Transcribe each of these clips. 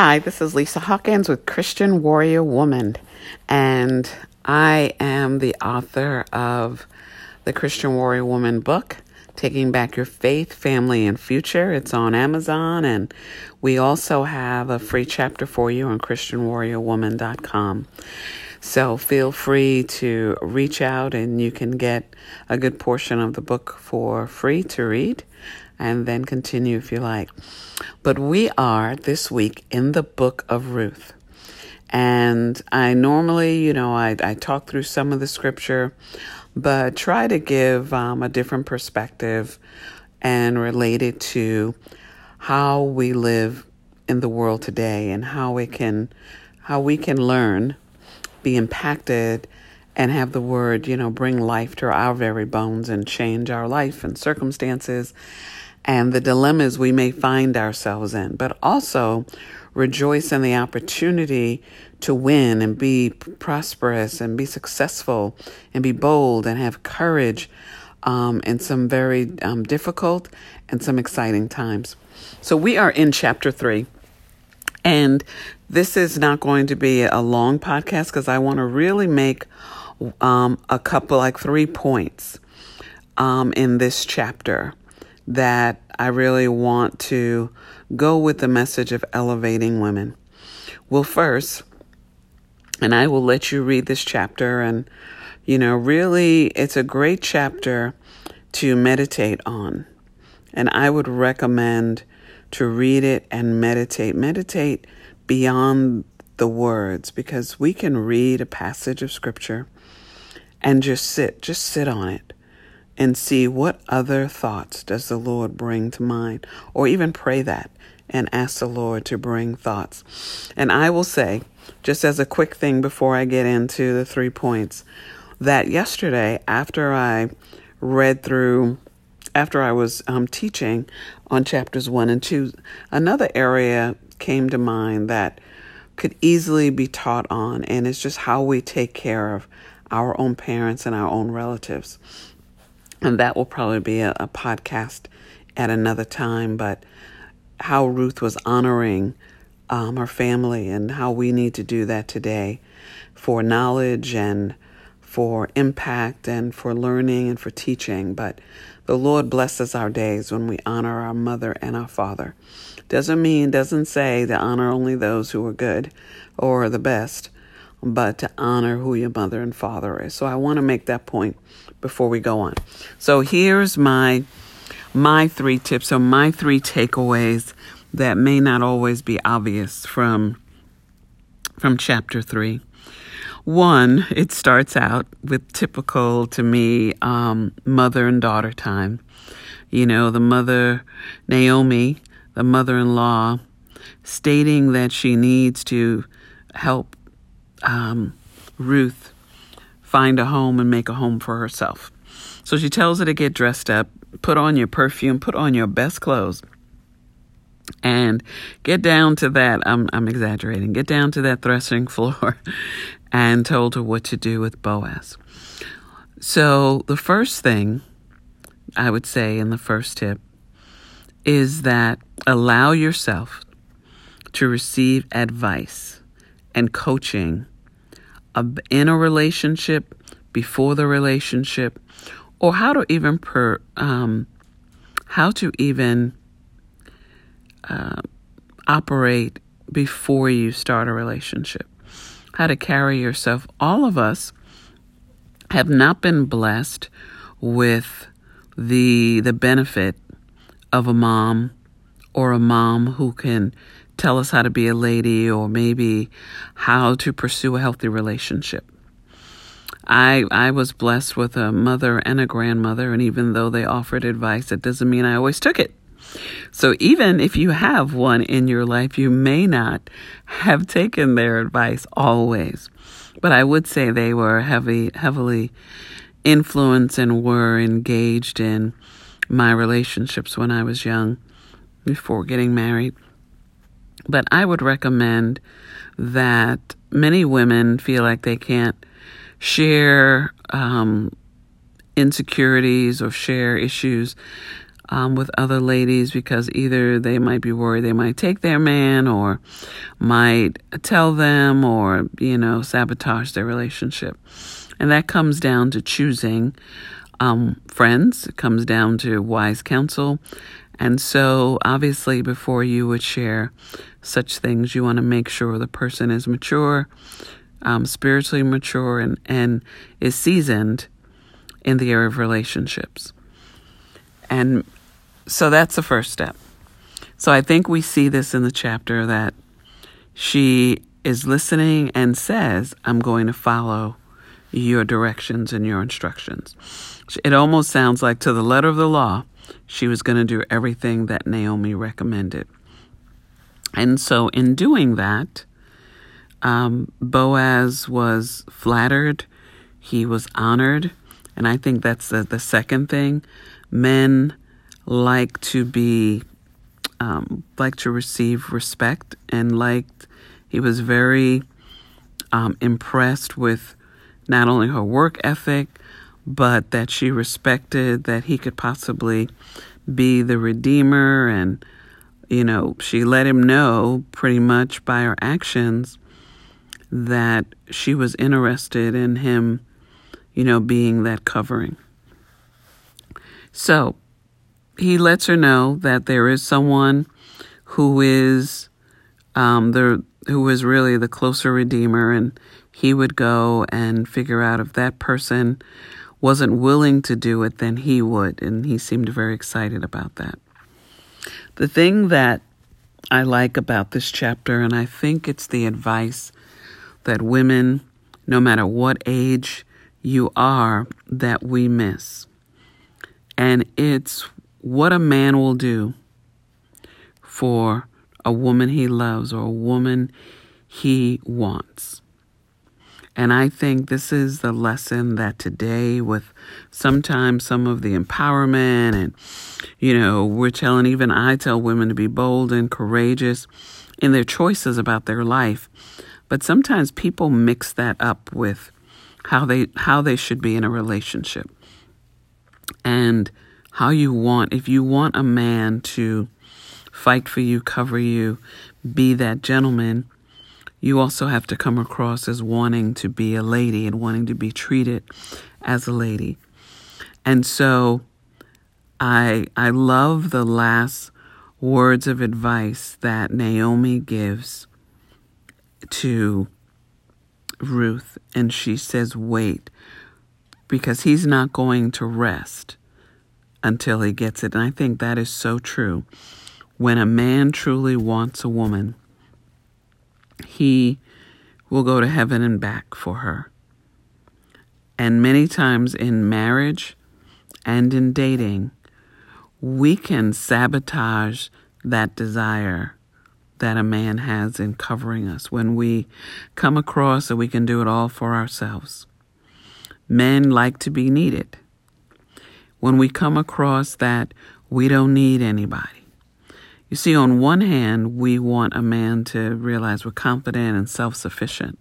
Hi, this is Lisa Hawkins with Christian Warrior Woman, and I am the author of the Christian Warrior Woman book, Taking Back Your Faith, Family, and Future. It's on Amazon, and we also have a free chapter for you on ChristianWarriorWoman.com. So feel free to reach out, and you can get a good portion of the book for free to read and then continue if you like. But we are this week in the book of Ruth. And I normally, you know, I, I talk through some of the scripture, but try to give um, a different perspective and relate it to how we live in the world today and how we can how we can learn, be impacted, and have the word, you know, bring life to our very bones and change our life and circumstances and the dilemmas we may find ourselves in, but also rejoice in the opportunity to win and be prosperous and be successful and be bold and have courage um, in some very um, difficult and some exciting times. So we are in chapter three. And this is not going to be a long podcast because I want to really make um, a couple, like three points um, in this chapter that I really want to go with the message of elevating women. Well, first, and I will let you read this chapter, and you know, really, it's a great chapter to meditate on. And I would recommend to read it and meditate. Meditate beyond the words because we can read a passage of scripture and just sit, just sit on it and see what other thoughts does the Lord bring to mind, or even pray that and ask the Lord to bring thoughts. And I will say, just as a quick thing before I get into the three points, that yesterday after I read through, after I was um, teaching on chapters one and two, another area came to mind that could easily be taught on, and it's just how we take care of our own parents and our own relatives. And that will probably be a, a podcast at another time. But how Ruth was honoring um, her family and how we need to do that today for knowledge and for impact and for learning and for teaching. But the Lord blesses our days when we honor our mother and our father. Doesn't mean, doesn't say to honor only those who are good or the best, but to honor who your mother and father is. So I want to make that point before we go on. So here's my my three tips or my three takeaways that may not always be obvious from from chapter 3. One, it starts out with typical to me um, mother and daughter time. You know, the mother, Naomi, the mother in law, stating that she needs to help um, Ruth find a home and make a home for herself. So she tells her to get dressed up, put on your perfume, put on your best clothes, and get down to that. I'm, I'm exaggerating. Get down to that threshing floor and told her what to do with Boaz. So the first thing I would say in the first tip is that allow yourself to receive advice and coaching in a relationship, before the relationship, or how to even per um, how to even uh, operate before you start a relationship, how to carry yourself. All of us have not been blessed with the the benefit of a mom or a mom who can tell us how to be a lady or maybe how to pursue a healthy relationship. I I was blessed with a mother and a grandmother and even though they offered advice it doesn't mean I always took it. So even if you have one in your life you may not have taken their advice always. But I would say they were heavy heavily influenced and were engaged in my relationships when I was young before getting married. But I would recommend that many women feel like they can't share um, insecurities or share issues um, with other ladies because either they might be worried they might take their man or might tell them or, you know, sabotage their relationship. And that comes down to choosing um, friends, it comes down to wise counsel. And so, obviously, before you would share such things, you want to make sure the person is mature, um, spiritually mature, and, and is seasoned in the area of relationships. And so that's the first step. So I think we see this in the chapter that she is listening and says, I'm going to follow your directions and your instructions. It almost sounds like to the letter of the law, she was going to do everything that Naomi recommended. And so, in doing that, um, Boaz was flattered, he was honored, and I think that's the, the second thing. Men like to be um, like to receive respect and liked he was very um, impressed with not only her work ethic but that she respected that he could possibly be the redeemer. And you know she let him know pretty much by her actions that she was interested in him you know being that covering. So he lets her know that there is someone who is um, the who is really the closer redeemer, and he would go and figure out if that person wasn't willing to do it, then he would, and he seemed very excited about that. The thing that I like about this chapter, and I think it's the advice that women, no matter what age you are, that we miss. And it's what a man will do for a woman he loves or a woman he wants. And I think this is the lesson that today, with sometimes some of the empowerment, and, you know, we're telling, even I tell women to be bold and courageous in their choices about their life. But sometimes people mix that up with how they how they should be in a relationship. And how you want, if you want a man to fight for you, cover you, be that gentleman, you also have to come across as wanting to be a lady and wanting to be treated as a lady. And so I I love the last words of advice that Naomi gives to Ruth and she says wait because he's not going to rest until he gets it. And I think that is so true. When a man truly wants a woman, he will go to heaven and back for her. And many times in marriage and in dating, we can sabotage that desire that a man has in covering us when we come across that we can do it all for ourselves. Men like to be needed when we come across that we don't need anybody. You see, on one hand, we want a man to realize we're confident and self sufficient.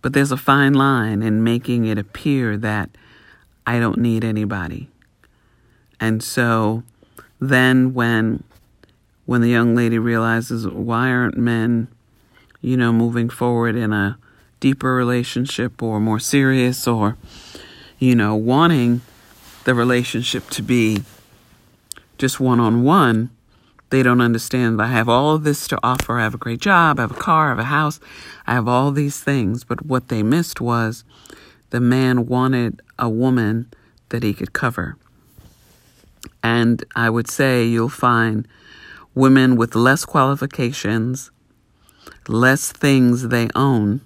But there's a fine line in making it appear that I don't need anybody. And so then when when the young lady realizes why aren't men, you know, moving forward in a deeper relationship or more serious or, you know, wanting the relationship to be just one on one, they don't understand I have all this to offer. I have a great job, I have a car, I have a house, I have all these things. But what they missed was the man wanted a woman that he could cover. And I would say you'll find women with less qualifications, less things they own,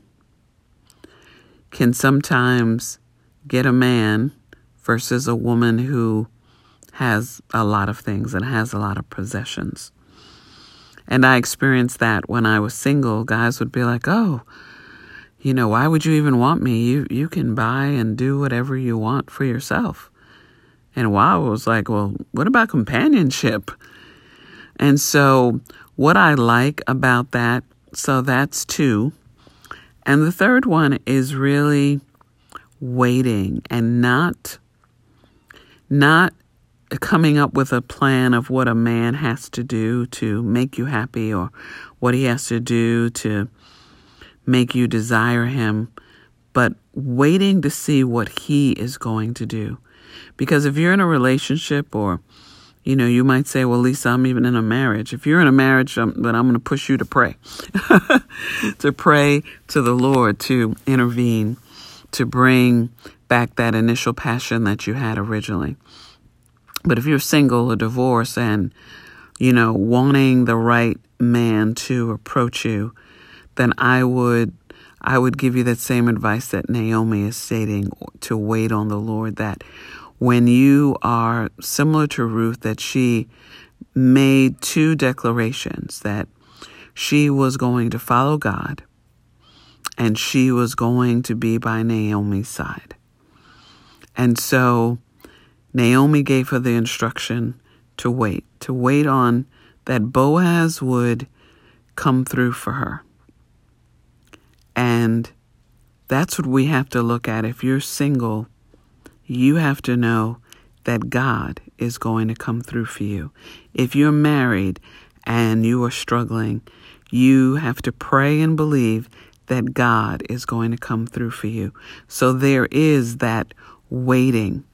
can sometimes get a man versus a woman who has a lot of things and has a lot of possessions. And I experienced that when I was single. Guys would be like, "Oh, you know, why would you even want me? You you can buy and do whatever you want for yourself." And wow, I was like, "Well, what about companionship?" And so, what I like about that, so that's two. And the third one is really waiting and not not coming up with a plan of what a man has to do to make you happy or what he has to do to make you desire him, but waiting to see what he is going to do. Because if you're in a relationship or you know, you might say, well, Lisa, I'm even in a marriage. If you're in a marriage, um, then I'm going to push you to pray, to pray to the Lord to intervene, to bring back that initial passion that you had originally. But if you're single or divorced and, you know, wanting the right man to approach you, then I would I would give you that same advice that Naomi is stating to wait on the Lord that when you are similar to Ruth, that she made two declarations that she was going to follow God and she was going to be by Naomi's side. And so Naomi gave her the instruction to wait, to wait on that Boaz would come through for her. And that's what we have to look at. If you're single, you have to know that God is going to come through for you. If you're married and you are struggling, you have to pray and believe that God is going to come through for you. So there is that waiting.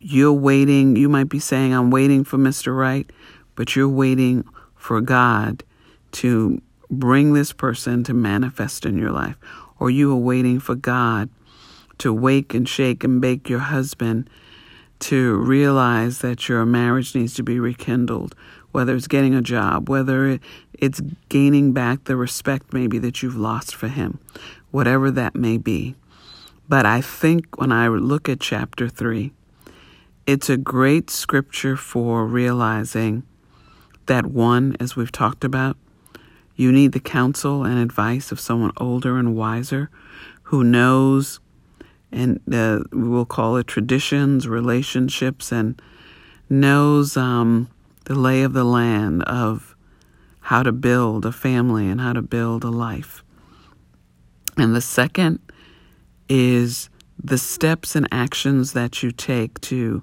You're waiting. You might be saying, I'm waiting for Mr. Right, but you're waiting for God to bring this person to manifest in your life. Or you are waiting for God to wake and shake and bake your husband to realize that your marriage needs to be rekindled, whether it's getting a job, whether it's gaining back the respect maybe that you've lost for him, whatever that may be. But I think when I look at chapter 3, it's a great scripture for realizing that one, as we've talked about, you need the counsel and advice of someone older and wiser who knows and uh, we will call it traditions, relationships, and knows um, the lay of the land of how to build a family and how to build a life. And the second is the steps and actions that you take to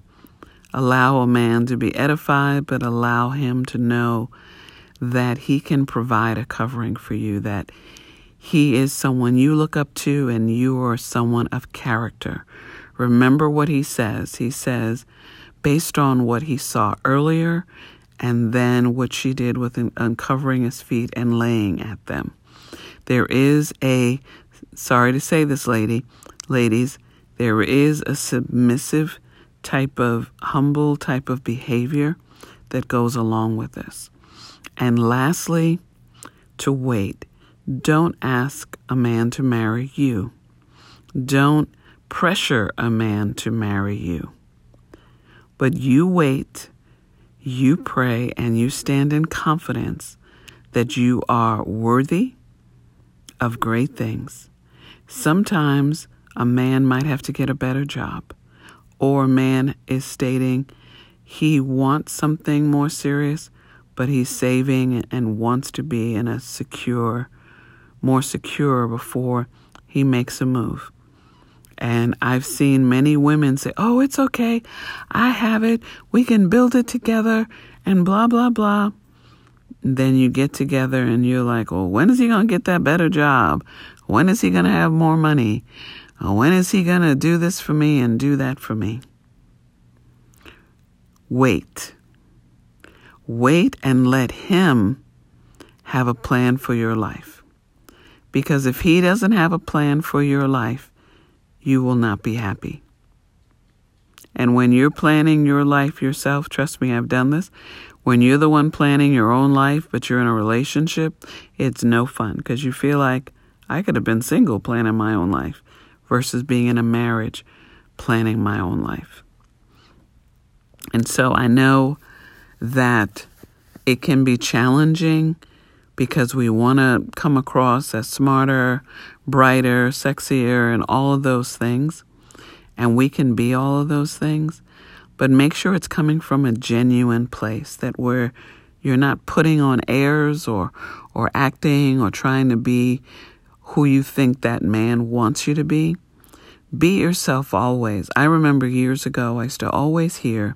allow a man to be edified, but allow him to know that he can provide a covering for you, that he is someone you look up to, and you are someone of character. Remember what he says. He says, based on what he saw earlier, and then what she did with uncovering his feet and laying at them. There is a, sorry to say this, lady, ladies, there is a submissive type of humble type of behavior that goes along with this. And lastly, to wait. Don't ask a man to marry you. Don't pressure a man to marry you. But you wait, you pray, and you stand in confidence that you are worthy of great things. Sometimes a man might have to get a better job, or man is stating he wants something more serious, but he's saving and wants to be in a secure more secure before he makes a move. And I've seen many women say, Oh, it's okay. I have it. We can build it together and blah, blah, blah. And then you get together and you're like, Well, when is he going to get that better job? When is he going to have more money? Oh, when is he going to do this for me and do that for me? Wait. Wait and let him have a plan for your life. Because if He doesn't have a plan for your life, you will not be happy. And when you're planning your life yourself, trust me, I've done this. When you're the one planning your own life, but you're in a relationship, it's no fun because you feel like I could have been single planning my own life versus being in a marriage planning my own life. And so I know that it can be challenging because we want to come across as smarter, brighter, sexier, and all of those things. And we can be all of those things. But make sure it's coming from a genuine place that where you're not putting on airs or, or acting or trying to be who you think that man wants you to be. Be yourself always. I remember years ago, I used to always hear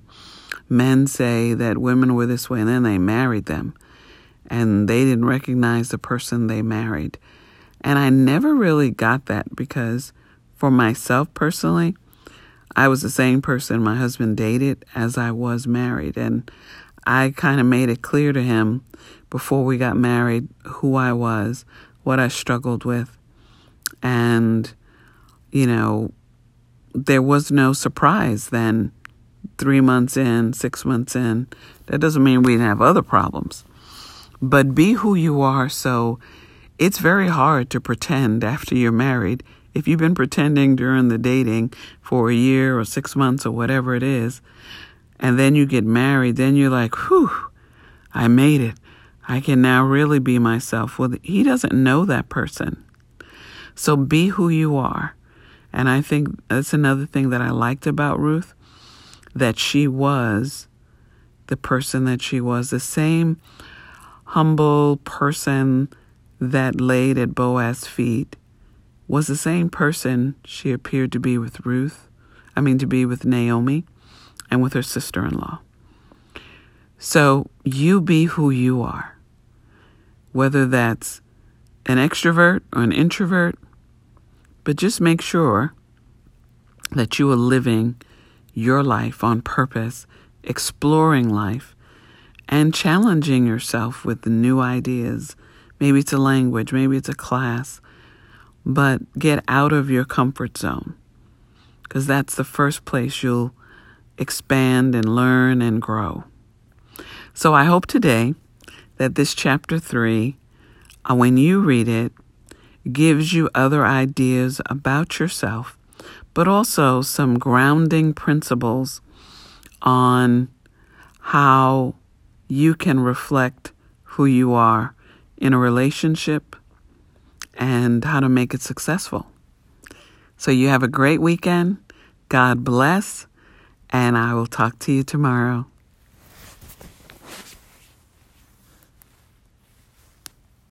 men say that women were this way and then they married them and they didn't recognize the person they married. And I never really got that because for myself personally, I was the same person my husband dated as I was married. And I kind of made it clear to him before we got married who I was, what I struggled with. And, you know, there was no surprise then three months in, six months in. That doesn't mean we didn't have other problems. But be who you are. So it's very hard to pretend after you're married. If you've been pretending during the dating for a year or six months or whatever it is, and then you get married, then you're like, whew, I made it. I can now really be myself. Well, he doesn't know that person. So be who you are. And I think that's another thing that I liked about Ruth that she was the person that she was, the same humble person that laid at Boaz's feet was the same person she appeared to be with Ruth, I mean, to be with Naomi and with her sister in law. So you be who you are, whether that's an extrovert or an introvert, but just make sure that you are living your life on purpose, exploring life, and challenging yourself with the new ideas. Maybe it's a language, maybe it's a class, but get out of your comfort zone because that's the first place you'll expand and learn and grow. So I hope today that this chapter 3, uh, when you read it, gives you other ideas about yourself but also some grounding principles on how you can reflect who you are in a relationship and how to make it successful. So, you have a great weekend. God bless, and I will talk to you tomorrow.